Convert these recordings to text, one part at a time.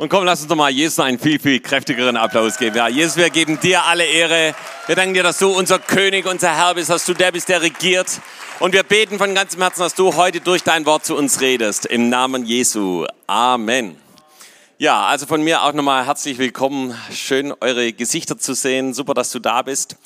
Und komm, lass uns doch mal Jesus einen viel, viel kräftigeren Applaus geben. Ja, Jesus, wir geben dir alle Ehre. Wir danken dir, dass du unser König, unser Herr bist, dass du der bist, der regiert. Und wir beten von ganzem Herzen, dass du heute durch dein Wort zu uns redest. Im Namen Jesu. Amen. Ja, also von mir auch nochmal herzlich willkommen. Schön, eure Gesichter zu sehen. Super, dass du da bist.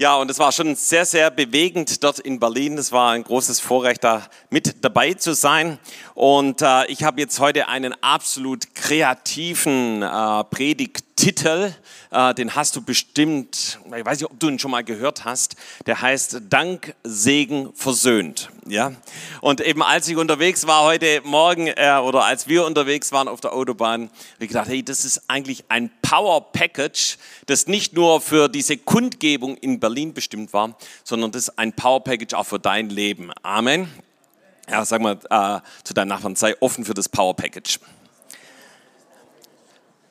Ja, und es war schon sehr, sehr bewegend dort in Berlin. Es war ein großes Vorrecht, da mit dabei zu sein. Und äh, ich habe jetzt heute einen absolut kreativen äh, Predigt Titel, äh, den hast du bestimmt, ich weiß nicht, ob du ihn schon mal gehört hast, der heißt Dank, Segen, versöhnt. Ja? Und eben als ich unterwegs war heute Morgen äh, oder als wir unterwegs waren auf der Autobahn, habe ich gedacht, hey, das ist eigentlich ein Power Package, das nicht nur für diese Kundgebung in Berlin bestimmt war, sondern das ist ein Power Package auch für dein Leben. Amen. Ja, sag mal äh, zu deinen Nachbarn, sei offen für das Power Package.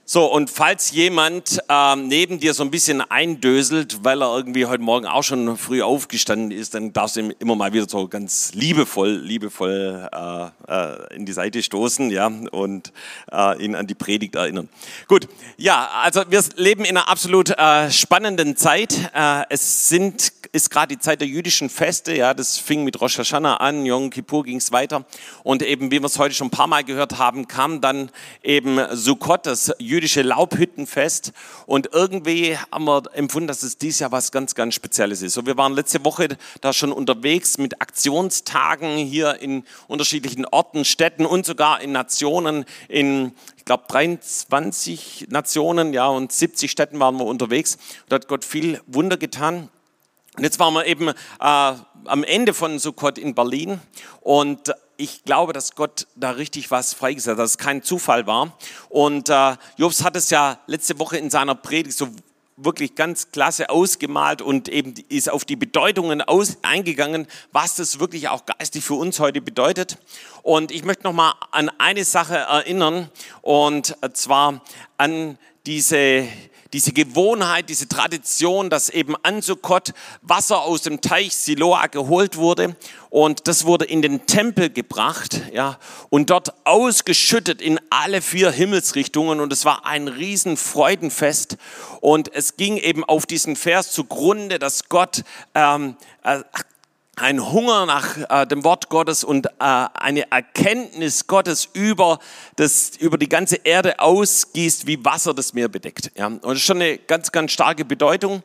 So, und falls jemand ähm, neben dir so ein bisschen eindöselt, weil er irgendwie heute Morgen auch schon früh aufgestanden ist, dann darfst du ihm immer mal wieder so ganz liebevoll, liebevoll äh, äh, in die Seite stoßen, ja, und äh, ihn an die Predigt erinnern. Gut, ja, also wir leben in einer absolut äh, spannenden Zeit. Äh, es sind, ist gerade die Zeit der jüdischen Feste, ja, das fing mit Rosh Hashanah an, Yom Kippur ging es weiter. Und eben, wie wir es heute schon ein paar Mal gehört haben, kam dann eben Sukkot, das jüdische jüdische Laubhüttenfest und irgendwie haben wir empfunden, dass es dieses Jahr was ganz, ganz Spezielles ist. So, wir waren letzte Woche da schon unterwegs mit Aktionstagen hier in unterschiedlichen Orten, Städten und sogar in Nationen, in ich glaube 23 Nationen, ja, und 70 Städten waren wir unterwegs. Da hat Gott viel Wunder getan. Und jetzt waren wir eben äh, am Ende von Sukkot in Berlin und ich glaube, dass Gott da richtig was freigesetzt hat, dass es kein Zufall war. Und äh, Jobs hat es ja letzte Woche in seiner Predigt so wirklich ganz klasse ausgemalt und eben ist auf die Bedeutungen aus, eingegangen, was das wirklich auch geistig für uns heute bedeutet. Und ich möchte noch mal an eine Sache erinnern und zwar an diese diese Gewohnheit, diese Tradition, dass eben an Sukkot Wasser aus dem Teich Siloa geholt wurde. Und das wurde in den Tempel gebracht, ja, und dort ausgeschüttet in alle vier Himmelsrichtungen. Und es war ein riesen Freudenfest. Und es ging eben auf diesen Vers zugrunde, dass Gott ähm, äh, ein Hunger nach äh, dem Wort Gottes und äh, eine Erkenntnis Gottes über, das, über die ganze Erde ausgießt, wie Wasser das Meer bedeckt. Ja. Und das ist schon eine ganz, ganz starke Bedeutung.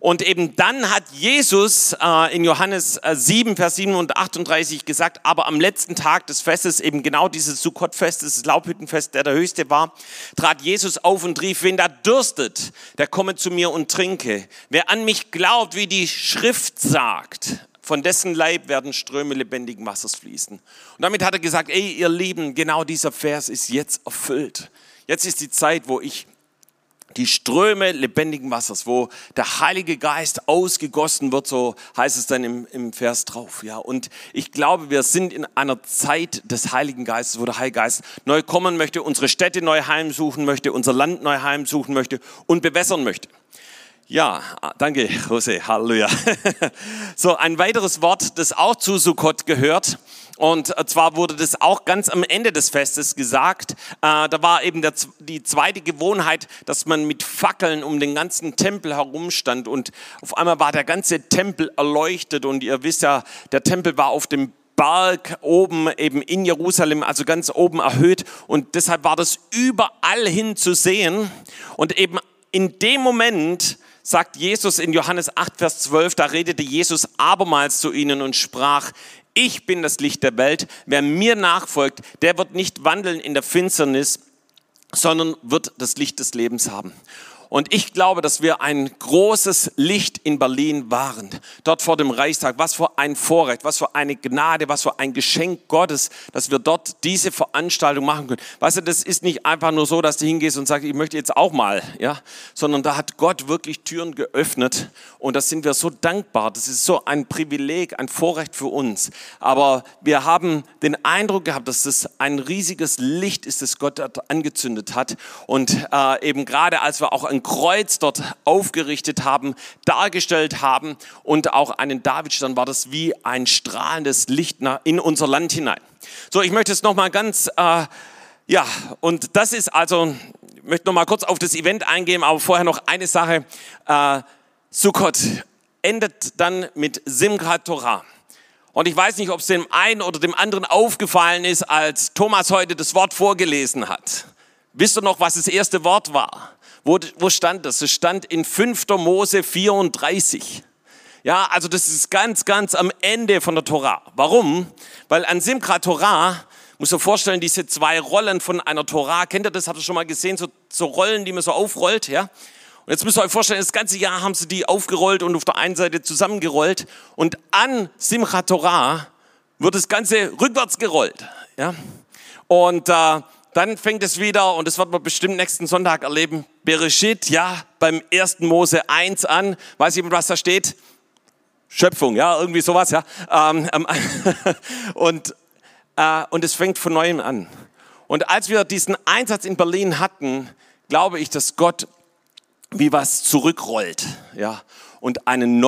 Und eben dann hat Jesus äh, in Johannes 7, äh, Vers 7 und 38 gesagt, aber am letzten Tag des Festes, eben genau dieses Sukkot-Fest, das Laubhüttenfest, der der höchste war, trat Jesus auf und rief, wen da dürstet, der komme zu mir und trinke. Wer an mich glaubt, wie die Schrift sagt, von dessen Leib werden Ströme lebendigen Wassers fließen. Und damit hat er gesagt, ey, ihr Lieben, genau dieser Vers ist jetzt erfüllt. Jetzt ist die Zeit, wo ich die Ströme lebendigen Wassers, wo der Heilige Geist ausgegossen wird, so heißt es dann im, im Vers drauf. Ja, und ich glaube, wir sind in einer Zeit des Heiligen Geistes, wo der Heilige Geist neu kommen möchte, unsere Städte neu heimsuchen möchte, unser Land neu heimsuchen möchte und bewässern möchte. Ja, danke, Jose. Halleluja. So, ein weiteres Wort, das auch zu Sukkot gehört. Und zwar wurde das auch ganz am Ende des Festes gesagt. Äh, da war eben die zweite Gewohnheit, dass man mit Fackeln um den ganzen Tempel herumstand. Und auf einmal war der ganze Tempel erleuchtet. Und ihr wisst ja, der Tempel war auf dem Berg oben eben in Jerusalem, also ganz oben erhöht. Und deshalb war das überall hin zu sehen. Und eben in dem Moment, sagt Jesus in Johannes 8, Vers 12, da redete Jesus abermals zu ihnen und sprach, ich bin das Licht der Welt, wer mir nachfolgt, der wird nicht wandeln in der Finsternis, sondern wird das Licht des Lebens haben. Und ich glaube, dass wir ein großes Licht in Berlin waren, dort vor dem Reichstag. Was für ein Vorrecht, was für eine Gnade, was für ein Geschenk Gottes, dass wir dort diese Veranstaltung machen können. Weißt du, das ist nicht einfach nur so, dass du hingehst und sagst, ich möchte jetzt auch mal, ja, sondern da hat Gott wirklich Türen geöffnet und das sind wir so dankbar. Das ist so ein Privileg, ein Vorrecht für uns. Aber wir haben den Eindruck gehabt, dass das ein riesiges Licht ist, das Gott dort angezündet hat und äh, eben gerade als wir auch ein Kreuz dort aufgerichtet haben, dargestellt haben und auch einen Davidstern, war das wie ein strahlendes Licht in unser Land hinein. So, ich möchte es nochmal ganz äh, Ja, und das ist also, ich möchte noch mal kurz auf das Event eingehen, aber vorher noch eine Sache. Äh, Sukkot endet dann mit Simchat Torah. Und ich weiß nicht, ob es dem einen oder dem anderen aufgefallen ist, als Thomas heute das Wort vorgelesen hat. Wisst ihr noch, was das erste Wort war? Wo, wo stand das? Es stand in 5. Mose 34. Ja, also das ist ganz, ganz am Ende von der Torah. Warum? Weil an Simchat Torah muss ihr vorstellen, diese zwei Rollen von einer Torah, kennt ihr das? Habt ihr schon mal gesehen? So, so Rollen, die man so aufrollt, ja? Und jetzt müsst ihr euch vorstellen, das ganze Jahr haben sie die aufgerollt und auf der einen Seite zusammengerollt. Und an Simchat Torah wird das Ganze rückwärts gerollt, ja? Und äh, dann fängt es wieder, und das wird man bestimmt nächsten Sonntag erleben, Bereshit, ja, beim 1. Mose 1 an. Weiß jemand, was da steht? Schöpfung, ja, irgendwie sowas, ja. Ähm, ähm, und, äh, und es fängt von neuem an. Und als wir diesen Einsatz in Berlin hatten, glaube ich, dass Gott wie was zurückrollt, ja, und einen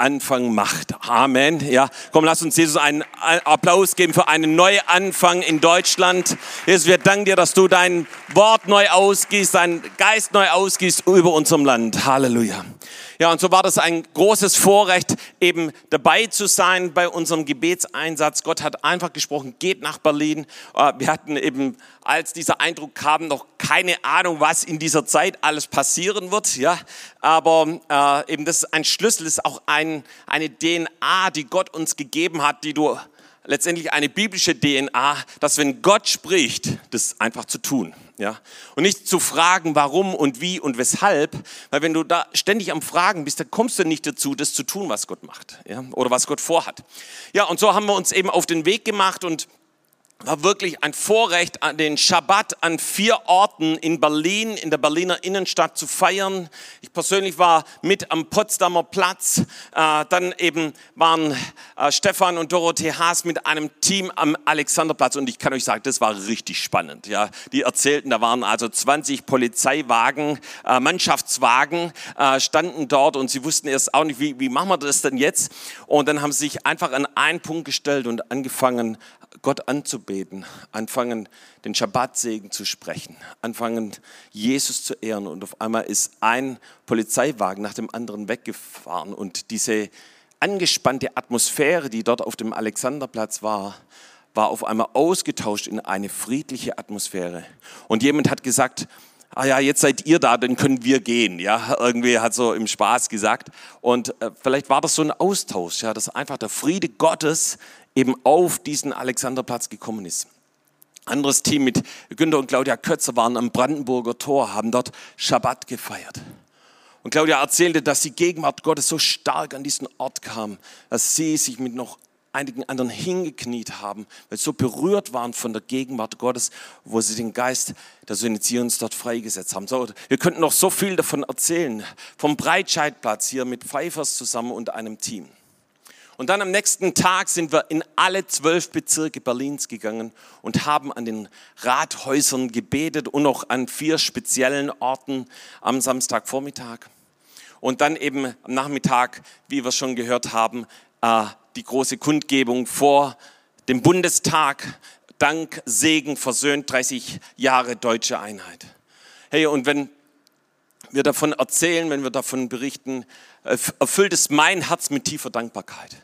Neuanfang macht. Amen. Ja, komm, lass uns Jesus einen Applaus geben für einen Neuanfang in Deutschland. Jesus, wir danken dir, dass du dein Wort neu ausgießt, dein Geist neu ausgießt über unserem Land. Halleluja. Ja, und so war das ein großes Vorrecht, eben dabei zu sein bei unserem Gebetseinsatz. Gott hat einfach gesprochen, geht nach Berlin. Äh, wir hatten eben, als dieser Eindruck kam, noch keine Ahnung, was in dieser Zeit alles passieren wird. Ja, aber äh, eben das ist ein Schlüssel, ist auch ein, eine DNA, die Gott uns gegeben hat, die du letztendlich eine biblische DNA, dass wenn Gott spricht, das einfach zu tun. Ja? Und nicht zu fragen, warum und wie und weshalb, weil wenn du da ständig am Fragen bist, dann kommst du nicht dazu, das zu tun, was Gott macht ja? oder was Gott vorhat. Ja, und so haben wir uns eben auf den Weg gemacht und war wirklich ein Vorrecht, den Schabbat an vier Orten in Berlin, in der Berliner Innenstadt zu feiern. Ich persönlich war mit am Potsdamer Platz. Äh, dann eben waren äh, Stefan und Dorothee Haas mit einem Team am Alexanderplatz. Und ich kann euch sagen, das war richtig spannend. Ja, die erzählten, da waren also 20 Polizeiwagen, äh, Mannschaftswagen standen dort und sie wussten erst auch nicht, wie, wie machen wir das denn jetzt? Und dann haben sie sich einfach an einen Punkt gestellt und angefangen, Gott anzubeten, anfangen, den Schabbatsegen zu sprechen, anfangen, Jesus zu ehren. Und auf einmal ist ein Polizeiwagen nach dem anderen weggefahren. Und diese angespannte Atmosphäre, die dort auf dem Alexanderplatz war, war auf einmal ausgetauscht in eine friedliche Atmosphäre. Und jemand hat gesagt, ah ja, jetzt seid ihr da, dann können wir gehen. Ja, irgendwie hat so im Spaß gesagt. Und äh, vielleicht war das so ein Austausch, ja, dass einfach der Friede Gottes eben auf diesen Alexanderplatz gekommen ist. Anderes Team mit Günter und Claudia Kötzer waren am Brandenburger Tor, haben dort Schabbat gefeiert. Und Claudia erzählte, dass die Gegenwart Gottes so stark an diesen Ort kam, dass sie sich mit noch einigen anderen hingekniet haben, weil sie so berührt waren von der Gegenwart Gottes, wo sie den Geist der Synizierens dort freigesetzt haben. So, wir könnten noch so viel davon erzählen, vom Breitscheidplatz hier mit Pfeifers zusammen und einem Team. Und dann am nächsten Tag sind wir in alle zwölf Bezirke Berlins gegangen und haben an den Rathäusern gebetet und noch an vier speziellen Orten am Samstagvormittag. Und dann eben am Nachmittag, wie wir schon gehört haben, äh, die große Kundgebung vor dem Bundestag. Dank, Segen, versöhnt 30 Jahre deutsche Einheit. Hey, und wenn wir davon erzählen, wenn wir davon berichten, erfüllt es mein Herz mit tiefer Dankbarkeit.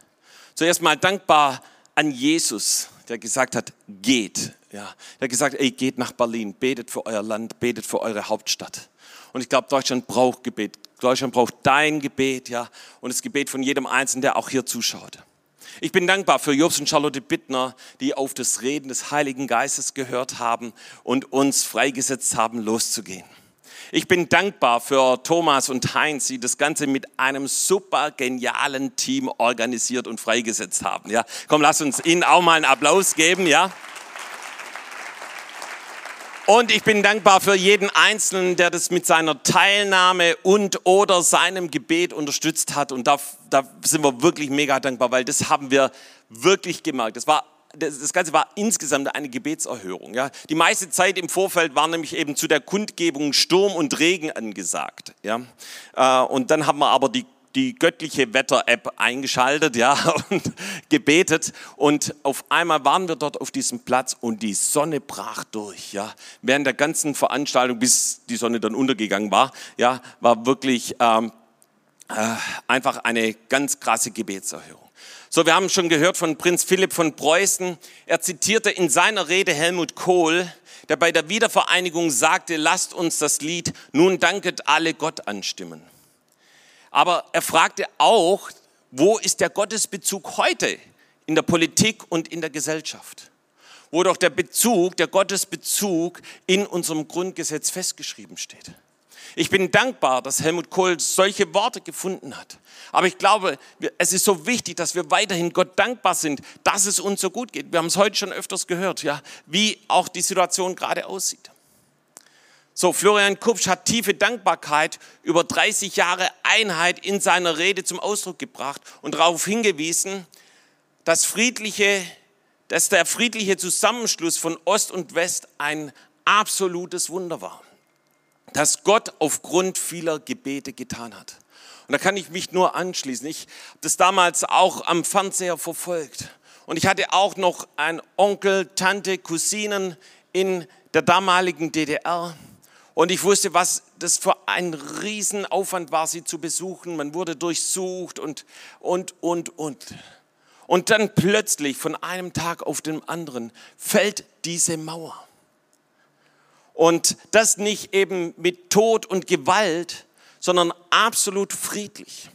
Zuerst mal dankbar an Jesus, der gesagt hat, geht. Ja, der gesagt, ey, geht nach Berlin, betet für euer Land, betet für eure Hauptstadt. Und ich glaube, Deutschland braucht Gebet. Deutschland braucht dein Gebet, ja, und das Gebet von jedem Einzelnen, der auch hier zuschaut. Ich bin dankbar für Jobs und Charlotte Bittner, die auf das Reden des Heiligen Geistes gehört haben und uns freigesetzt haben, loszugehen. Ich bin dankbar für Thomas und Heinz, die das Ganze mit einem super genialen Team organisiert und freigesetzt haben. Ja, komm, lass uns ihnen auch mal einen Applaus geben, ja. Und ich bin dankbar für jeden Einzelnen, der das mit seiner Teilnahme und oder seinem Gebet unterstützt hat. Und da, da sind wir wirklich mega dankbar, weil das haben wir wirklich gemerkt. Das war das Ganze war insgesamt eine Gebetserhörung. Ja. Die meiste Zeit im Vorfeld war nämlich eben zu der Kundgebung Sturm und Regen angesagt. Ja. Äh, und dann haben wir aber die die göttliche Wetter-App eingeschaltet, ja, und gebetet. Und auf einmal waren wir dort auf diesem Platz und die Sonne brach durch, ja. Während der ganzen Veranstaltung, bis die Sonne dann untergegangen war, ja, war wirklich ähm, äh, einfach eine ganz krasse Gebetserhörung. So, wir haben schon gehört von Prinz Philipp von Preußen. Er zitierte in seiner Rede Helmut Kohl, der bei der Wiedervereinigung sagte, lasst uns das Lied Nun danket alle Gott anstimmen. Aber er fragte auch, wo ist der Gottesbezug heute in der Politik und in der Gesellschaft? Wo doch der Bezug, der Gottesbezug in unserem Grundgesetz festgeschrieben steht. Ich bin dankbar, dass Helmut Kohl solche Worte gefunden hat. Aber ich glaube, es ist so wichtig, dass wir weiterhin Gott dankbar sind, dass es uns so gut geht. Wir haben es heute schon öfters gehört, ja, wie auch die Situation gerade aussieht. So, Florian Kupsch hat tiefe Dankbarkeit über 30 Jahre Einheit in seiner Rede zum Ausdruck gebracht und darauf hingewiesen, dass, friedliche, dass der friedliche Zusammenschluss von Ost und West ein absolutes Wunder war das Gott aufgrund vieler Gebete getan hat. Und da kann ich mich nur anschließen. Ich habe das damals auch am Fernseher verfolgt. Und ich hatte auch noch einen Onkel, Tante, Cousinen in der damaligen DDR. Und ich wusste, was das für ein Riesenaufwand war, sie zu besuchen. Man wurde durchsucht und, und, und, und. Und dann plötzlich von einem Tag auf den anderen fällt diese Mauer. Und das nicht eben mit Tod und Gewalt, sondern absolut friedlich.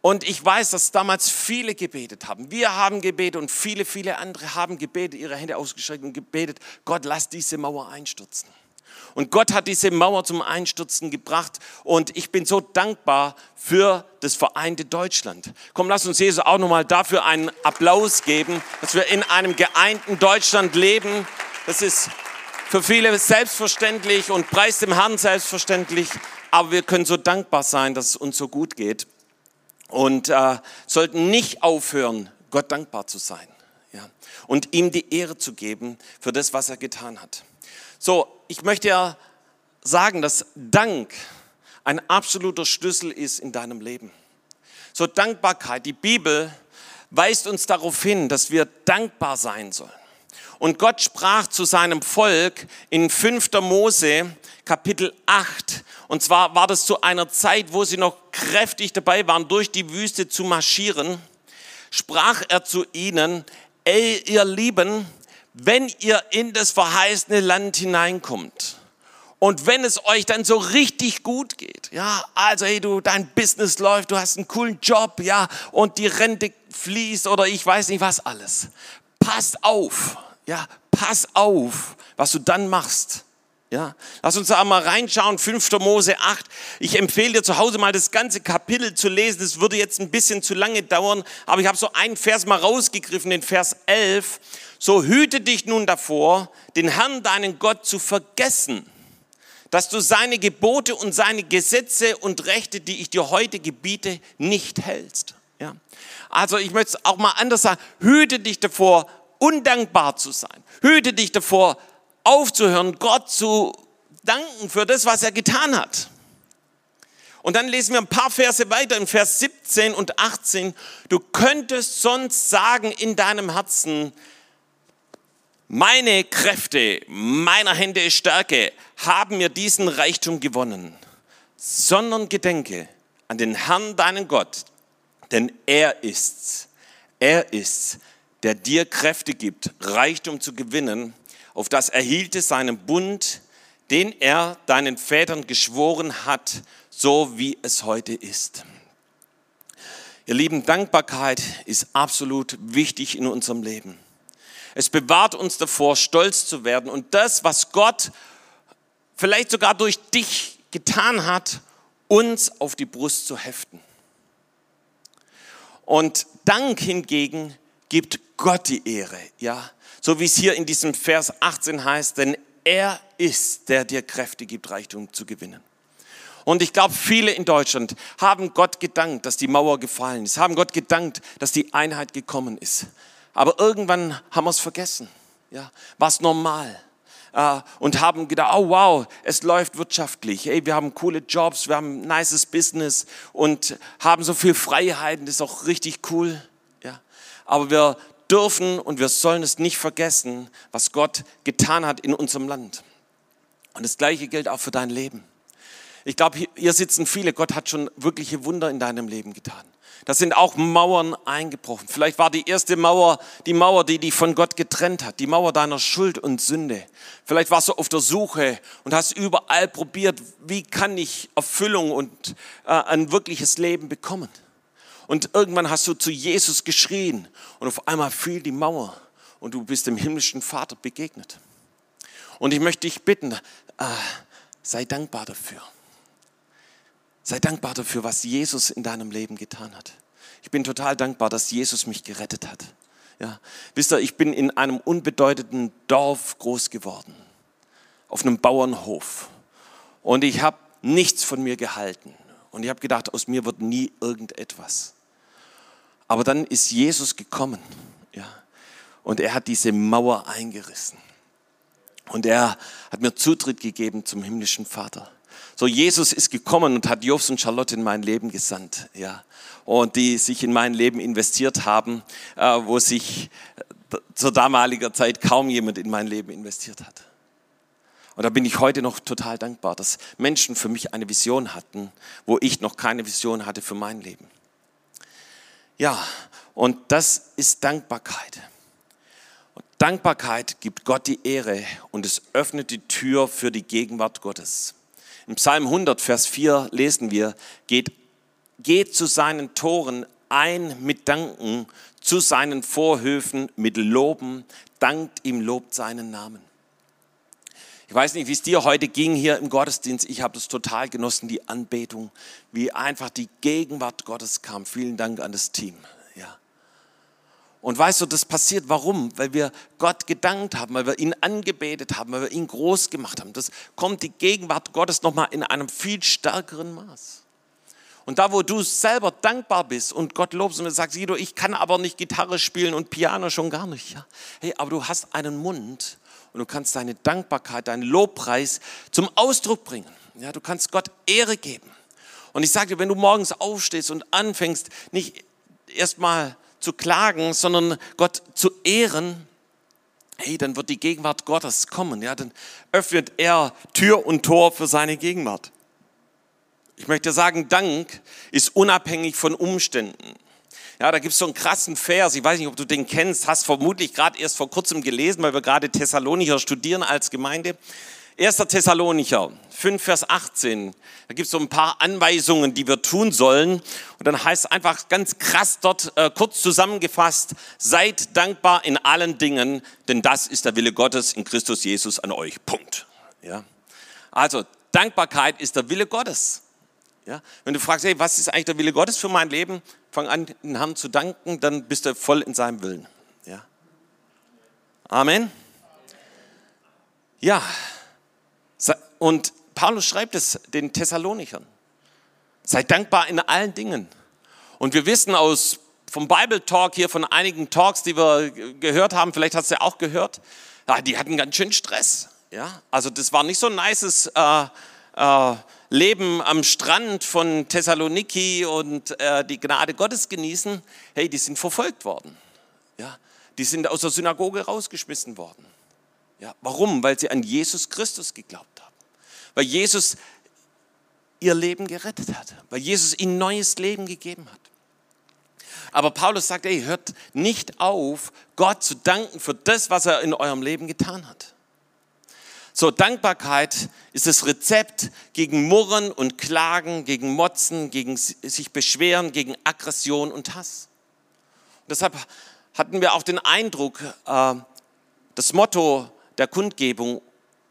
Und ich weiß, dass damals viele gebetet haben. Wir haben gebetet und viele, viele andere haben gebetet, ihre Hände ausgestreckt und gebetet, Gott, lass diese Mauer einstürzen. Und Gott hat diese Mauer zum Einstürzen gebracht. Und ich bin so dankbar für das vereinte Deutschland. Komm, lass uns Jesus auch nochmal dafür einen Applaus geben, dass wir in einem geeinten Deutschland leben. Das ist für viele selbstverständlich und preist dem Herrn selbstverständlich, aber wir können so dankbar sein, dass es uns so gut geht und äh, sollten nicht aufhören, Gott dankbar zu sein ja, und ihm die Ehre zu geben für das, was er getan hat. So, ich möchte ja sagen, dass Dank ein absoluter Schlüssel ist in deinem Leben. So Dankbarkeit, die Bibel weist uns darauf hin, dass wir dankbar sein sollen. Und Gott sprach zu seinem Volk in 5. Mose Kapitel 8. Und zwar war das zu einer Zeit, wo sie noch kräftig dabei waren, durch die Wüste zu marschieren. Sprach er zu ihnen, ey ihr Lieben, wenn ihr in das verheißene Land hineinkommt und wenn es euch dann so richtig gut geht, ja, also hey, du, dein Business läuft, du hast einen coolen Job, ja, und die Rente fließt oder ich weiß nicht was alles. Passt auf, ja, pass auf, was du dann machst. Ja, lass uns da mal reinschauen, 5. Mose 8. Ich empfehle dir zu Hause mal das ganze Kapitel zu lesen. Das würde jetzt ein bisschen zu lange dauern, aber ich habe so einen Vers mal rausgegriffen, den Vers 11. So hüte dich nun davor, den Herrn, deinen Gott, zu vergessen, dass du seine Gebote und seine Gesetze und Rechte, die ich dir heute gebiete, nicht hältst. Ja. Also ich möchte es auch mal anders sagen. Hüte dich davor, undankbar zu sein. Hüte dich davor, aufzuhören, Gott zu danken für das, was er getan hat. Und dann lesen wir ein paar Verse weiter in Vers 17 und 18. Du könntest sonst sagen in deinem Herzen, meine Kräfte, meiner Hände Stärke haben mir diesen Reichtum gewonnen, sondern gedenke an den Herrn, deinen Gott, denn er ist's, er ist's, der dir Kräfte gibt, Reichtum zu gewinnen, auf das erhielte seinen Bund, den er deinen Vätern geschworen hat, so wie es heute ist. Ihr Lieben, Dankbarkeit ist absolut wichtig in unserem Leben. Es bewahrt uns davor, stolz zu werden und das, was Gott vielleicht sogar durch dich getan hat, uns auf die Brust zu heften. Und Dank hingegen gibt Gott die Ehre, ja. So wie es hier in diesem Vers 18 heißt, denn er ist, der dir Kräfte gibt, Reichtum zu gewinnen. Und ich glaube, viele in Deutschland haben Gott gedankt, dass die Mauer gefallen ist, haben Gott gedankt, dass die Einheit gekommen ist. Aber irgendwann haben wir es vergessen. Ja, war es normal. äh, und haben gedacht, oh wow, es läuft wirtschaftlich. Hey, wir haben coole Jobs, wir haben ein nices Business und haben so viel Freiheiten, das ist auch richtig cool. Ja. Aber wir dürfen und wir sollen es nicht vergessen, was Gott getan hat in unserem Land. Und das Gleiche gilt auch für dein Leben. Ich glaube, hier sitzen viele. Gott hat schon wirkliche Wunder in deinem Leben getan. Da sind auch Mauern eingebrochen. Vielleicht war die erste Mauer die Mauer, die dich von Gott getrennt hat, die Mauer deiner Schuld und Sünde. Vielleicht warst du auf der Suche und hast überall probiert, wie kann ich Erfüllung und äh, ein wirkliches Leben bekommen. Und irgendwann hast du zu Jesus geschrien und auf einmal fiel die Mauer und du bist dem himmlischen Vater begegnet. Und ich möchte dich bitten, äh, sei dankbar dafür. Sei dankbar dafür, was Jesus in deinem Leben getan hat. Ich bin total dankbar, dass Jesus mich gerettet hat. Ja, wisst ihr, ich bin in einem unbedeutenden Dorf groß geworden, auf einem Bauernhof. Und ich habe nichts von mir gehalten. Und ich habe gedacht, aus mir wird nie irgendetwas. Aber dann ist Jesus gekommen. Ja, und er hat diese Mauer eingerissen. Und er hat mir Zutritt gegeben zum himmlischen Vater. So, Jesus ist gekommen und hat Jobs und Charlotte in mein Leben gesandt, ja. Und die sich in mein Leben investiert haben, äh, wo sich äh, zur damaliger Zeit kaum jemand in mein Leben investiert hat. Und da bin ich heute noch total dankbar, dass Menschen für mich eine Vision hatten, wo ich noch keine Vision hatte für mein Leben. Ja, und das ist Dankbarkeit. Und Dankbarkeit gibt Gott die Ehre und es öffnet die Tür für die Gegenwart Gottes. Im Psalm 100, Vers 4 lesen wir, geht, geht zu seinen Toren ein mit Danken, zu seinen Vorhöfen mit Loben, dankt ihm, lobt seinen Namen. Ich weiß nicht, wie es dir heute ging hier im Gottesdienst. Ich habe das total genossen, die Anbetung, wie einfach die Gegenwart Gottes kam. Vielen Dank an das Team. Und weißt du, das passiert warum? Weil wir Gott gedankt haben, weil wir ihn angebetet haben, weil wir ihn groß gemacht haben. Das kommt die Gegenwart Gottes nochmal in einem viel stärkeren Maß. Und da, wo du selber dankbar bist und Gott lobst und sagst, Guido, ich kann aber nicht Gitarre spielen und Piano schon gar nicht. Ja? Hey, aber du hast einen Mund und du kannst deine Dankbarkeit, deinen Lobpreis zum Ausdruck bringen. Ja, du kannst Gott Ehre geben. Und ich sage dir, wenn du morgens aufstehst und anfängst, nicht erstmal zu klagen, sondern Gott zu ehren, hey, dann wird die Gegenwart Gottes kommen. Ja, dann öffnet er Tür und Tor für seine Gegenwart. Ich möchte sagen, Dank ist unabhängig von Umständen. Ja, da gibt es so einen krassen Vers, ich weiß nicht, ob du den kennst, hast vermutlich gerade erst vor kurzem gelesen, weil wir gerade Thessalonicher studieren als Gemeinde. 1. Thessalonicher 5, Vers 18. Da gibt es so ein paar Anweisungen, die wir tun sollen. Und dann heißt einfach ganz krass dort, äh, kurz zusammengefasst, seid dankbar in allen Dingen, denn das ist der Wille Gottes in Christus Jesus an euch. Punkt. Ja? Also, Dankbarkeit ist der Wille Gottes. Ja? Wenn du fragst, hey, was ist eigentlich der Wille Gottes für mein Leben? Fang an, den Herrn zu danken, dann bist du voll in seinem Willen. Ja? Amen. Ja, und Paulus schreibt es den Thessalonichern. Seid dankbar in allen Dingen. Und wir wissen aus vom Bible Talk hier, von einigen Talks, die wir gehört haben, vielleicht hast du ja auch gehört, ja, die hatten ganz schön Stress. Ja? Also das war nicht so ein nices äh, äh, Leben am Strand von Thessaloniki und äh, die Gnade Gottes genießen. Hey, die sind verfolgt worden. Ja? Die sind aus der Synagoge rausgeschmissen worden. Ja? Warum? Weil sie an Jesus Christus geglaubt haben weil Jesus ihr Leben gerettet hat, weil Jesus ihnen neues Leben gegeben hat. Aber Paulus sagt, ey, hört nicht auf, Gott zu danken für das, was er in eurem Leben getan hat. So, Dankbarkeit ist das Rezept gegen Murren und Klagen, gegen Motzen, gegen sich beschweren, gegen Aggression und Hass. Und deshalb hatten wir auch den Eindruck, äh, das Motto der Kundgebung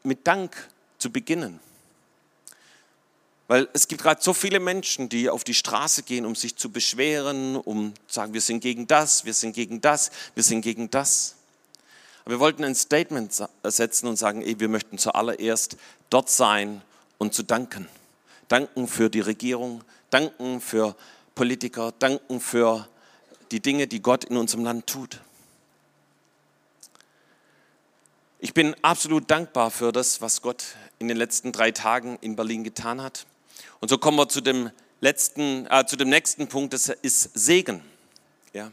mit Dank zu beginnen. Weil es gibt gerade so viele Menschen, die auf die Straße gehen, um sich zu beschweren, um zu sagen, wir sind gegen das, wir sind gegen das, wir sind gegen das. Aber wir wollten ein Statement setzen und sagen, ey, wir möchten zuallererst dort sein und zu danken. Danken für die Regierung, danken für Politiker, danken für die Dinge, die Gott in unserem Land tut. Ich bin absolut dankbar für das, was Gott in den letzten drei Tagen in Berlin getan hat. Und so kommen wir zu dem letzten, äh, zu dem nächsten Punkt, das ist Segen. Ja.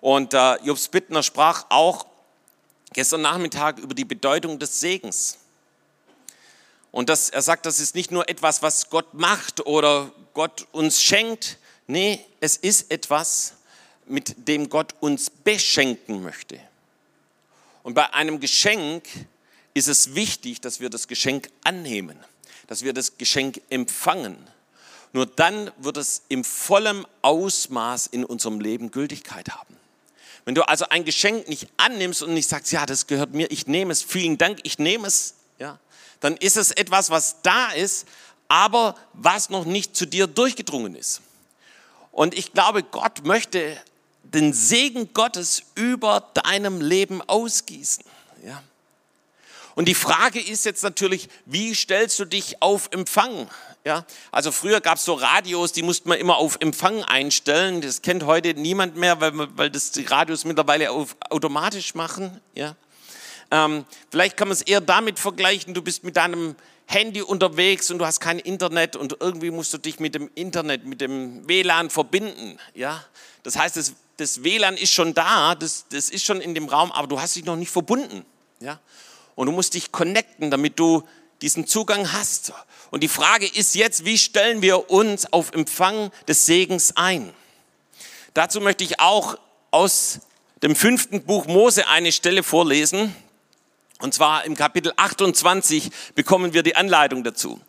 Und äh, Jobs Bittner sprach auch gestern Nachmittag über die Bedeutung des Segens. Und das, er sagt, das ist nicht nur etwas, was Gott macht oder Gott uns schenkt. Nee, es ist etwas, mit dem Gott uns beschenken möchte. Und bei einem Geschenk ist es wichtig, dass wir das Geschenk annehmen, dass wir das Geschenk empfangen. Nur dann wird es im vollen Ausmaß in unserem Leben Gültigkeit haben. Wenn du also ein Geschenk nicht annimmst und nicht sagst, ja, das gehört mir, ich nehme es, vielen Dank, ich nehme es, ja, dann ist es etwas, was da ist, aber was noch nicht zu dir durchgedrungen ist. Und ich glaube, Gott möchte den Segen Gottes über deinem Leben ausgießen. Ja. Und die Frage ist jetzt natürlich, wie stellst du dich auf Empfang? Ja, also früher gab es so Radios, die musste man immer auf Empfang einstellen. Das kennt heute niemand mehr, weil, weil das die Radios mittlerweile auf, automatisch machen. Ja. Ähm, vielleicht kann man es eher damit vergleichen, du bist mit deinem Handy unterwegs und du hast kein Internet und irgendwie musst du dich mit dem Internet, mit dem WLAN verbinden. Ja? Das heißt, das, das WLAN ist schon da, das, das ist schon in dem Raum, aber du hast dich noch nicht verbunden. Ja? Und du musst dich connecten, damit du diesen Zugang hast. Und die Frage ist jetzt, wie stellen wir uns auf Empfang des Segens ein? Dazu möchte ich auch aus dem fünften Buch Mose eine Stelle vorlesen. Und zwar im Kapitel 28 bekommen wir die Anleitung dazu.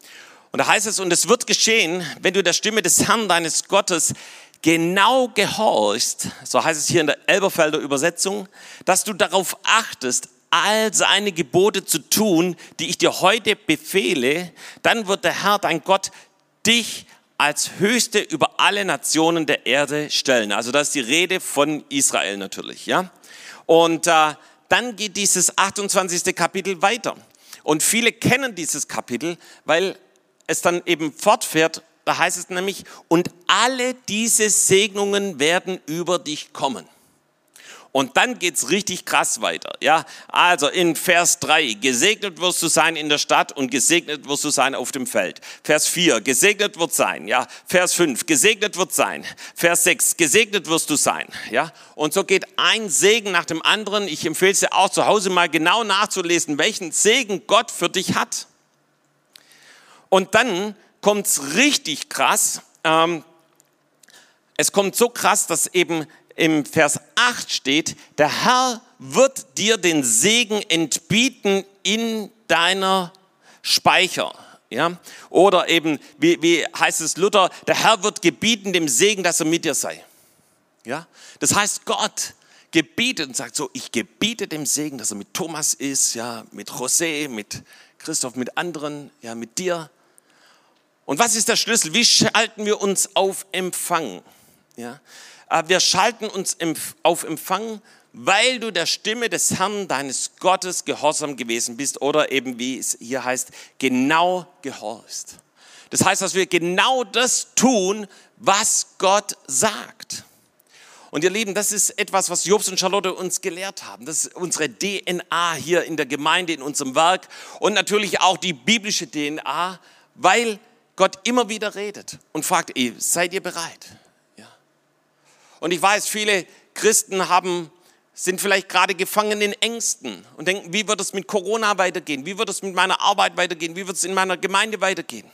Und da heißt es, und es wird geschehen, wenn du der Stimme des Herrn deines Gottes genau gehorchst, so heißt es hier in der Elberfelder Übersetzung, dass du darauf achtest, all seine Gebote zu tun, die ich dir heute befehle, dann wird der Herr, dein Gott, dich als Höchste über alle Nationen der Erde stellen. Also das ist die Rede von Israel natürlich, ja. Und äh, dann geht dieses 28. Kapitel weiter. Und viele kennen dieses Kapitel, weil es dann eben fortfährt. Da heißt es nämlich, und alle diese Segnungen werden über dich kommen. Und dann geht's richtig krass weiter. Ja, also in Vers 3, gesegnet wirst du sein in der Stadt und gesegnet wirst du sein auf dem Feld. Vers 4, gesegnet wird sein. Ja, Vers 5, gesegnet wird sein. Vers 6, gesegnet wirst du sein. Ja, und so geht ein Segen nach dem anderen. Ich empfehle es dir auch zu Hause mal genau nachzulesen, welchen Segen Gott für dich hat. Und dann kommt's richtig krass. Ähm, es kommt so krass, dass eben im Vers 8 steht, der Herr wird dir den Segen entbieten in deiner Speicher. Ja? Oder eben, wie, wie heißt es Luther, der Herr wird gebieten dem Segen, dass er mit dir sei. Ja? Das heißt, Gott gebietet und sagt so, ich gebiete dem Segen, dass er mit Thomas ist, ja, mit José, mit Christoph, mit anderen, ja, mit dir. Und was ist der Schlüssel? Wie schalten wir uns auf Empfang? Ja? Äh, wir schalten uns auf Empfang, weil du der Stimme des Herrn, deines Gottes, gehorsam gewesen bist oder eben, wie es hier heißt, genau gehorchst. Das heißt, dass wir genau das tun, was Gott sagt. Und ihr Lieben, das ist etwas, was Jobs und Charlotte uns gelehrt haben. Das ist unsere DNA hier in der Gemeinde, in unserem Werk und natürlich auch die biblische DNA, weil Gott immer wieder redet und fragt, seid ihr bereit? Und ich weiß, viele Christen haben, sind vielleicht gerade gefangen in Ängsten und denken, wie wird es mit Corona weitergehen? Wie wird es mit meiner Arbeit weitergehen? Wie wird es in meiner Gemeinde weitergehen?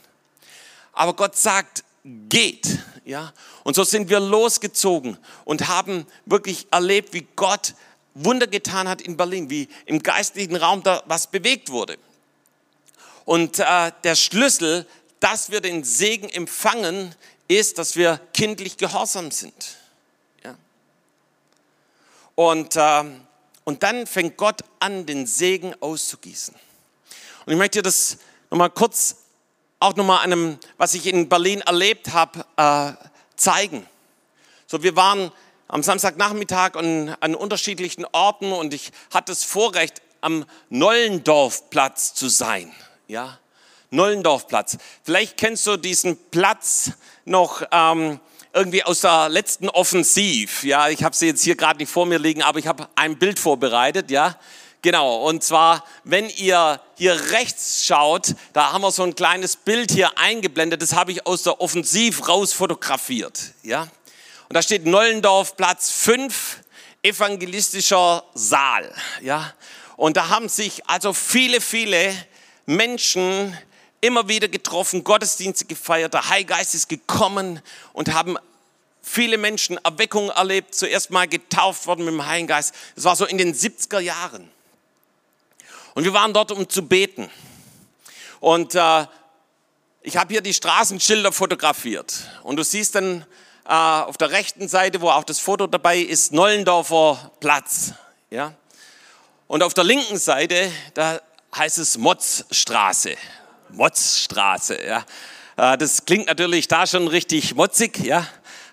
Aber Gott sagt, geht. Ja? Und so sind wir losgezogen und haben wirklich erlebt, wie Gott Wunder getan hat in Berlin, wie im geistlichen Raum da was bewegt wurde. Und äh, der Schlüssel, dass wir den Segen empfangen, ist, dass wir kindlich gehorsam sind. Und, äh, und dann fängt Gott an, den Segen auszugießen. Und ich möchte das nochmal kurz, auch nochmal einem, was ich in Berlin erlebt habe, äh, zeigen. So, wir waren am Samstagnachmittag an, an unterschiedlichen Orten und ich hatte das Vorrecht, am Nollendorfplatz zu sein. Ja, Nollendorfplatz. Vielleicht kennst du diesen Platz noch, ähm, irgendwie aus der letzten Offensiv. Ja, ich habe sie jetzt hier gerade nicht vor mir liegen, aber ich habe ein Bild vorbereitet. Ja, Genau, und zwar, wenn ihr hier rechts schaut, da haben wir so ein kleines Bild hier eingeblendet, das habe ich aus der Offensiv raus fotografiert. Ja? Und da steht Nollendorf, Platz 5, evangelistischer Saal. Ja? Und da haben sich also viele, viele Menschen immer wieder getroffen, Gottesdienste gefeiert, der Heilgeist ist gekommen und haben viele Menschen Erweckung erlebt, zuerst mal getauft worden mit dem Heiligen Geist. Das war so in den 70er Jahren. Und wir waren dort, um zu beten. Und äh, ich habe hier die Straßenschilder fotografiert. Und du siehst dann äh, auf der rechten Seite, wo auch das Foto dabei ist, Nollendorfer Platz. Ja? Und auf der linken Seite, da heißt es Motzstraße. Motzstraße, ja. Äh, das klingt natürlich da schon richtig motzig, ja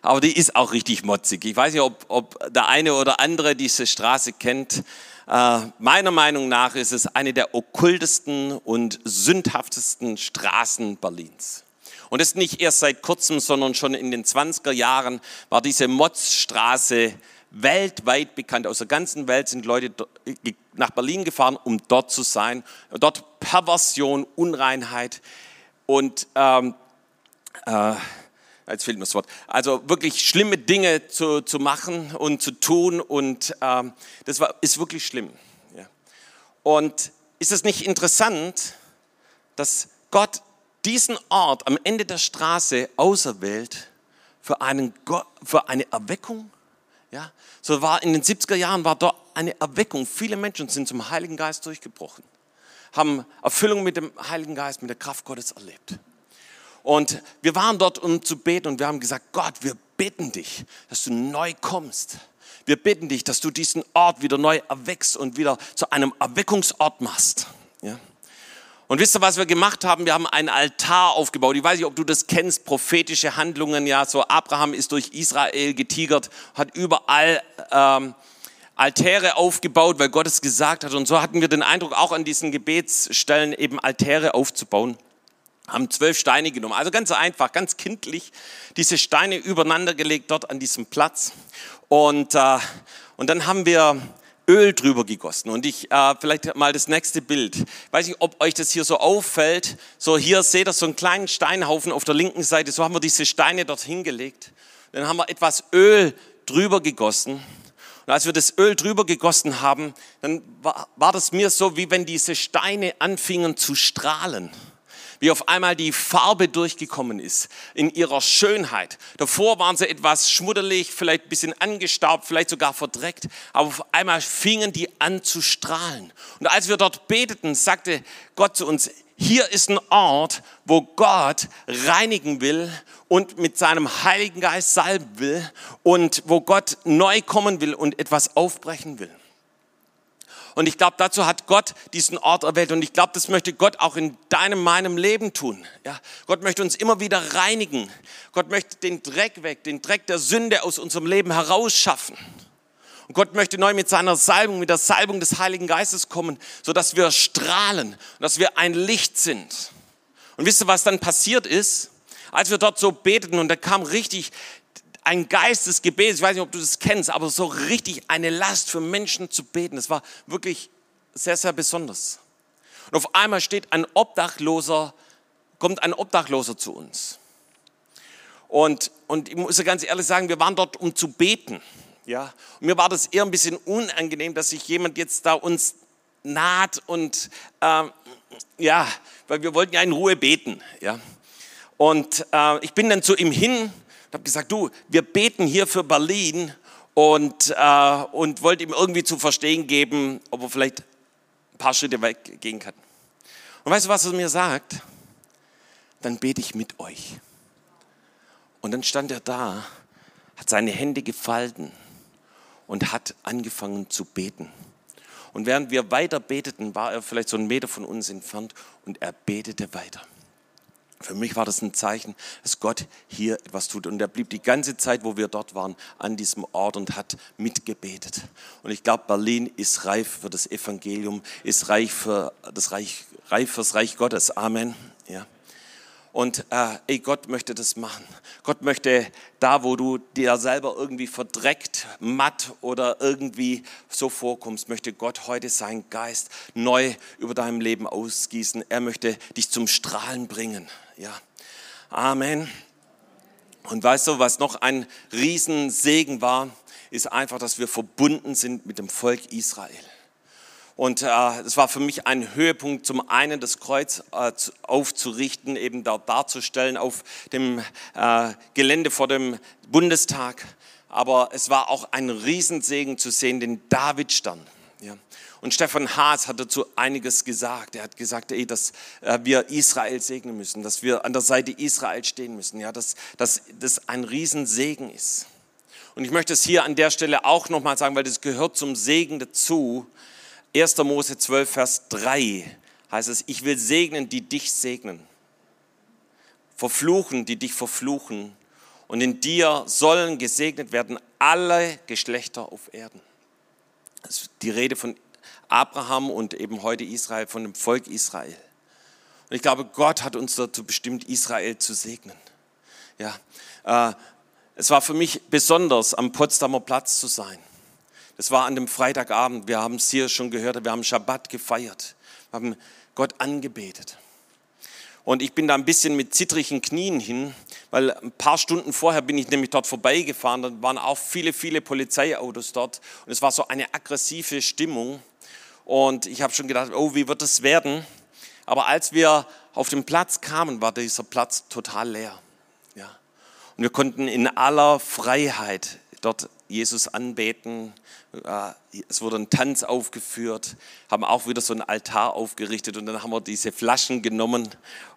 aber die ist auch richtig motzig. Ich weiß nicht, ob, ob der eine oder andere diese Straße kennt. Äh, meiner Meinung nach ist es eine der okkultesten und sündhaftesten Straßen Berlins. Und das nicht erst seit kurzem, sondern schon in den 20er Jahren war diese Motzstraße weltweit bekannt. Aus der ganzen Welt sind Leute nach Berlin gefahren, um dort zu sein. Dort Perversion, Unreinheit und ähm, äh, jetzt fehlt mir das Wort, also wirklich schlimme Dinge zu, zu machen und zu tun und ähm, das war, ist wirklich schlimm. Ja. Und ist es nicht interessant, dass Gott diesen Ort am Ende der Straße auserwählt für, einen, für eine Erweckung? Ja, so war in den 70er Jahren war dort eine Erweckung. Viele Menschen sind zum Heiligen Geist durchgebrochen, haben Erfüllung mit dem Heiligen Geist, mit der Kraft Gottes erlebt. Und wir waren dort, um zu beten und wir haben gesagt, Gott, wir bitten dich, dass du neu kommst. Wir bitten dich, dass du diesen Ort wieder neu erweckst und wieder zu einem Erweckungsort machst. Ja? Und wisst ihr, was wir gemacht haben? Wir haben einen Altar aufgebaut. Ich weiß nicht, ob du das kennst, prophetische Handlungen. Ja, so Abraham ist durch Israel getigert, hat überall ähm, Altäre aufgebaut, weil Gott es gesagt hat. Und so hatten wir den Eindruck, auch an diesen Gebetsstellen eben Altäre aufzubauen haben zwölf Steine genommen. Also ganz einfach, ganz kindlich, diese Steine übereinander gelegt dort an diesem Platz. Und, äh, und dann haben wir Öl drüber gegossen. Und ich, äh, vielleicht mal das nächste Bild. Ich weiß nicht, ob euch das hier so auffällt. So hier seht ihr so einen kleinen Steinhaufen auf der linken Seite. So haben wir diese Steine dort hingelegt. Dann haben wir etwas Öl drüber gegossen. Und als wir das Öl drüber gegossen haben, dann war, war das mir so, wie wenn diese Steine anfingen zu strahlen wie auf einmal die Farbe durchgekommen ist in ihrer Schönheit. Davor waren sie etwas schmuddelig, vielleicht ein bisschen angestaubt, vielleicht sogar verdreckt, aber auf einmal fingen die an zu strahlen. Und als wir dort beteten, sagte Gott zu uns, hier ist ein Ort, wo Gott reinigen will und mit seinem Heiligen Geist salben will und wo Gott neu kommen will und etwas aufbrechen will. Und ich glaube, dazu hat Gott diesen Ort erwählt. Und ich glaube, das möchte Gott auch in deinem, meinem Leben tun. Ja, Gott möchte uns immer wieder reinigen. Gott möchte den Dreck weg, den Dreck der Sünde aus unserem Leben herausschaffen. Und Gott möchte neu mit seiner Salbung, mit der Salbung des Heiligen Geistes kommen, sodass wir strahlen, dass wir ein Licht sind. Und wisst ihr, was dann passiert ist? Als wir dort so beteten und da kam richtig ein Geist des Gebets, ich weiß nicht, ob du das kennst, aber so richtig eine Last für Menschen zu beten. Das war wirklich sehr, sehr besonders. Und auf einmal steht ein Obdachloser, kommt ein Obdachloser zu uns. Und, und ich muss ganz ehrlich sagen, wir waren dort, um zu beten. Ja? Und mir war das eher ein bisschen unangenehm, dass sich jemand jetzt da uns naht und äh, ja, weil wir wollten ja in Ruhe beten. Ja? Und äh, ich bin dann zu ihm hin und habe gesagt, du, wir beten hier für Berlin und, äh, und wollte ihm irgendwie zu verstehen geben, ob er vielleicht ein paar Schritte weggehen kann. Und weißt du, was er mir sagt? Dann bete ich mit euch. Und dann stand er da, hat seine Hände gefalten und hat angefangen zu beten. Und während wir weiter beteten, war er vielleicht so einen Meter von uns entfernt und er betete weiter. Für mich war das ein Zeichen, dass Gott hier etwas tut. Und er blieb die ganze Zeit, wo wir dort waren, an diesem Ort und hat mitgebetet. Und ich glaube, Berlin ist reif für das Evangelium, ist reif für das Reich, reif fürs Reich Gottes. Amen. Ja. Und äh, ey, Gott möchte das machen. Gott möchte da, wo du dir selber irgendwie verdreckt, matt oder irgendwie so vorkommst, möchte Gott heute seinen Geist neu über deinem Leben ausgießen. Er möchte dich zum Strahlen bringen. Ja. Amen. Und weißt du, was noch ein Riesensegen war, ist einfach, dass wir verbunden sind mit dem Volk Israel. Und äh, es war für mich ein Höhepunkt, zum einen das Kreuz äh, aufzurichten, eben da darzustellen auf dem äh, Gelände vor dem Bundestag. Aber es war auch ein Riesensegen zu sehen, den Davidstern. Ja. Und Stefan Haas hat dazu einiges gesagt. Er hat gesagt, ey, dass äh, wir Israel segnen müssen, dass wir an der Seite Israel stehen müssen, ja, dass, dass das ein Riesensegen ist. Und ich möchte es hier an der Stelle auch nochmal sagen, weil das gehört zum Segen dazu, 1. Mose 12, Vers 3 heißt es, ich will segnen, die dich segnen. Verfluchen, die dich verfluchen. Und in dir sollen gesegnet werden alle Geschlechter auf Erden. Das ist die Rede von Abraham und eben heute Israel, von dem Volk Israel. Und ich glaube, Gott hat uns dazu bestimmt, Israel zu segnen. Ja, äh, es war für mich besonders, am Potsdamer Platz zu sein. Das war an dem Freitagabend. Wir haben es hier schon gehört. Wir haben Schabbat gefeiert. Wir haben Gott angebetet. Und ich bin da ein bisschen mit zittrigen Knien hin, weil ein paar Stunden vorher bin ich nämlich dort vorbeigefahren. Da waren auch viele, viele Polizeiautos dort. Und es war so eine aggressive Stimmung. Und ich habe schon gedacht, oh, wie wird das werden? Aber als wir auf den Platz kamen, war dieser Platz total leer. Ja. Und wir konnten in aller Freiheit dort Jesus anbeten. Es wurde ein Tanz aufgeführt, haben auch wieder so einen Altar aufgerichtet und dann haben wir diese Flaschen genommen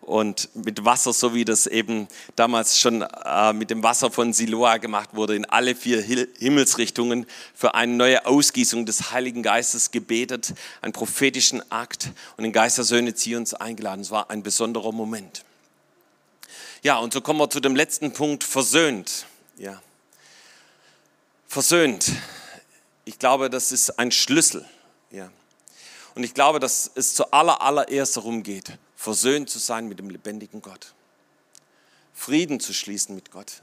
und mit Wasser, so wie das eben damals schon äh, mit dem Wasser von Siloa gemacht wurde, in alle vier Himmelsrichtungen für eine neue Ausgießung des Heiligen Geistes gebetet, einen prophetischen Akt und den Geist der Söhne Zions eingeladen. Es war ein besonderer Moment. Ja, und so kommen wir zu dem letzten Punkt, versöhnt. Ja versöhnt. Ich glaube, das ist ein Schlüssel. Ja. Und ich glaube, dass es zu aller, allererst darum geht, versöhnt zu sein mit dem lebendigen Gott. Frieden zu schließen mit Gott.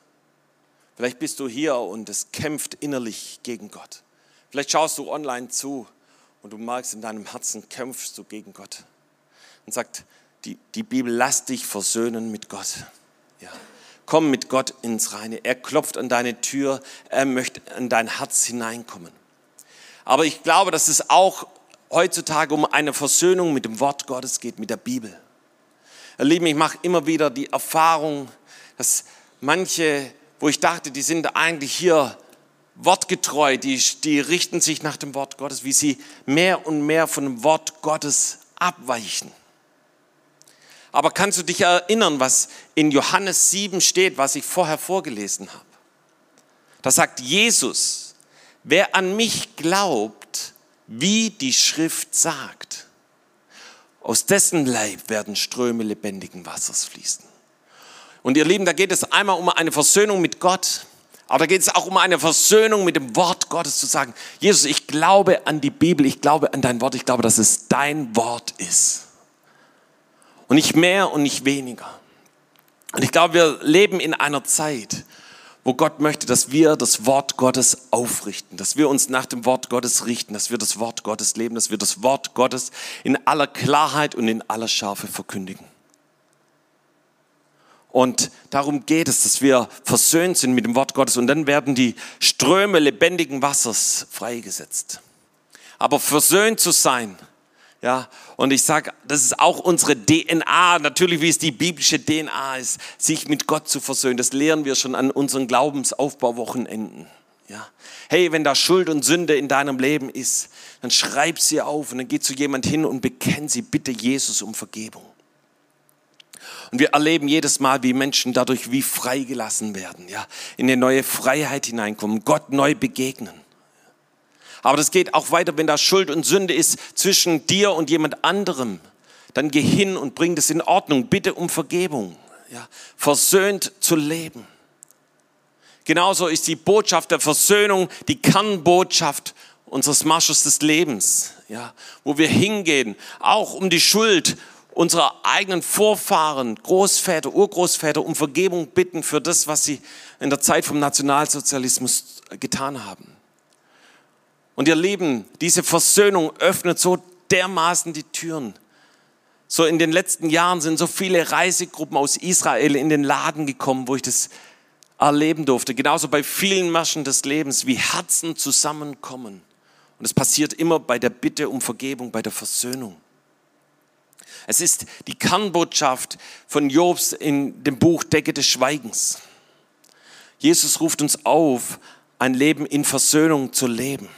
Vielleicht bist du hier und es kämpft innerlich gegen Gott. Vielleicht schaust du online zu und du merkst in deinem Herzen, kämpfst du gegen Gott. Und sagt die, die Bibel, lass dich versöhnen mit Gott. Ja. Komm mit Gott ins Reine. Er klopft an deine Tür. Er möchte in dein Herz hineinkommen. Aber ich glaube, dass es auch heutzutage um eine Versöhnung mit dem Wort Gottes geht, mit der Bibel. Ihr Lieben, ich mache immer wieder die Erfahrung, dass manche, wo ich dachte, die sind eigentlich hier wortgetreu, die, die richten sich nach dem Wort Gottes, wie sie mehr und mehr von dem Wort Gottes abweichen. Aber kannst du dich erinnern, was in Johannes 7 steht, was ich vorher vorgelesen habe? Da sagt Jesus, wer an mich glaubt, wie die Schrift sagt, aus dessen Leib werden Ströme lebendigen Wassers fließen. Und ihr Lieben, da geht es einmal um eine Versöhnung mit Gott, aber da geht es auch um eine Versöhnung mit dem Wort Gottes zu sagen, Jesus, ich glaube an die Bibel, ich glaube an dein Wort, ich glaube, dass es dein Wort ist. Und nicht mehr und nicht weniger. Und ich glaube, wir leben in einer Zeit, wo Gott möchte, dass wir das Wort Gottes aufrichten, dass wir uns nach dem Wort Gottes richten, dass wir das Wort Gottes leben, dass wir das Wort Gottes in aller Klarheit und in aller Schärfe verkündigen. Und darum geht es, dass wir versöhnt sind mit dem Wort Gottes und dann werden die Ströme lebendigen Wassers freigesetzt. Aber versöhnt zu sein, ja, und ich sage, das ist auch unsere DNA, natürlich wie es die biblische DNA ist, sich mit Gott zu versöhnen. Das lehren wir schon an unseren Glaubensaufbauwochenenden. Ja. Hey, wenn da Schuld und Sünde in deinem Leben ist, dann schreib sie auf und dann geh zu jemand hin und bekenn sie, bitte Jesus um Vergebung. Und wir erleben jedes Mal, wie Menschen dadurch wie freigelassen werden, ja, in eine neue Freiheit hineinkommen, Gott neu begegnen. Aber das geht auch weiter, wenn da Schuld und Sünde ist zwischen dir und jemand anderem. Dann geh hin und bring das in Ordnung. Bitte um Vergebung. Ja, versöhnt zu leben. Genauso ist die Botschaft der Versöhnung die Kernbotschaft unseres Marsches des Lebens, ja, wo wir hingehen, auch um die Schuld unserer eigenen Vorfahren, Großväter, Urgroßväter um Vergebung bitten für das, was sie in der Zeit vom Nationalsozialismus getan haben. Und ihr Lieben, diese Versöhnung öffnet so dermaßen die Türen. So in den letzten Jahren sind so viele Reisegruppen aus Israel in den Laden gekommen, wo ich das erleben durfte. Genauso bei vielen Märschen des Lebens, wie Herzen zusammenkommen. Und es passiert immer bei der Bitte um Vergebung, bei der Versöhnung. Es ist die Kernbotschaft von Jobs in dem Buch Decke des Schweigens. Jesus ruft uns auf, ein Leben in Versöhnung zu leben.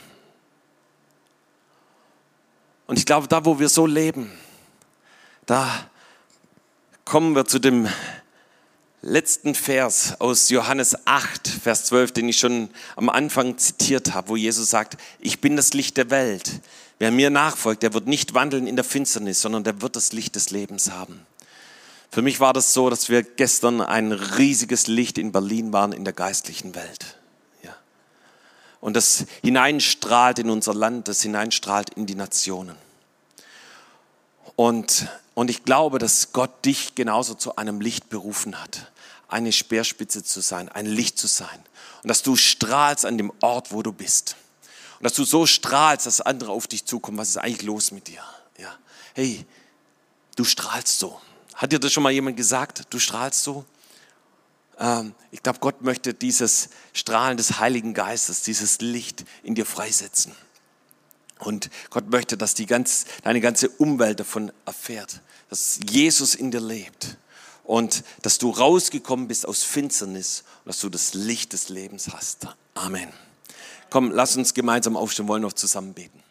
Und ich glaube, da wo wir so leben, da kommen wir zu dem letzten Vers aus Johannes 8, Vers 12, den ich schon am Anfang zitiert habe, wo Jesus sagt, ich bin das Licht der Welt. Wer mir nachfolgt, der wird nicht wandeln in der Finsternis, sondern der wird das Licht des Lebens haben. Für mich war das so, dass wir gestern ein riesiges Licht in Berlin waren in der geistlichen Welt. Und das hineinstrahlt in unser Land, das hineinstrahlt in die Nationen. Und, und ich glaube, dass Gott dich genauso zu einem Licht berufen hat, eine Speerspitze zu sein, ein Licht zu sein. Und dass du strahlst an dem Ort, wo du bist. Und dass du so strahlst, dass andere auf dich zukommen. Was ist eigentlich los mit dir? Ja. Hey, du strahlst so. Hat dir das schon mal jemand gesagt? Du strahlst so? Ähm, ich glaube, Gott möchte dieses Strahlen des Heiligen Geistes, dieses Licht in dir freisetzen. Und Gott möchte, dass die ganz, deine ganze Umwelt davon erfährt, dass Jesus in dir lebt und dass du rausgekommen bist aus Finsternis und dass du das Licht des Lebens hast. Amen. Komm, lass uns gemeinsam aufstehen, wollen noch zusammen beten.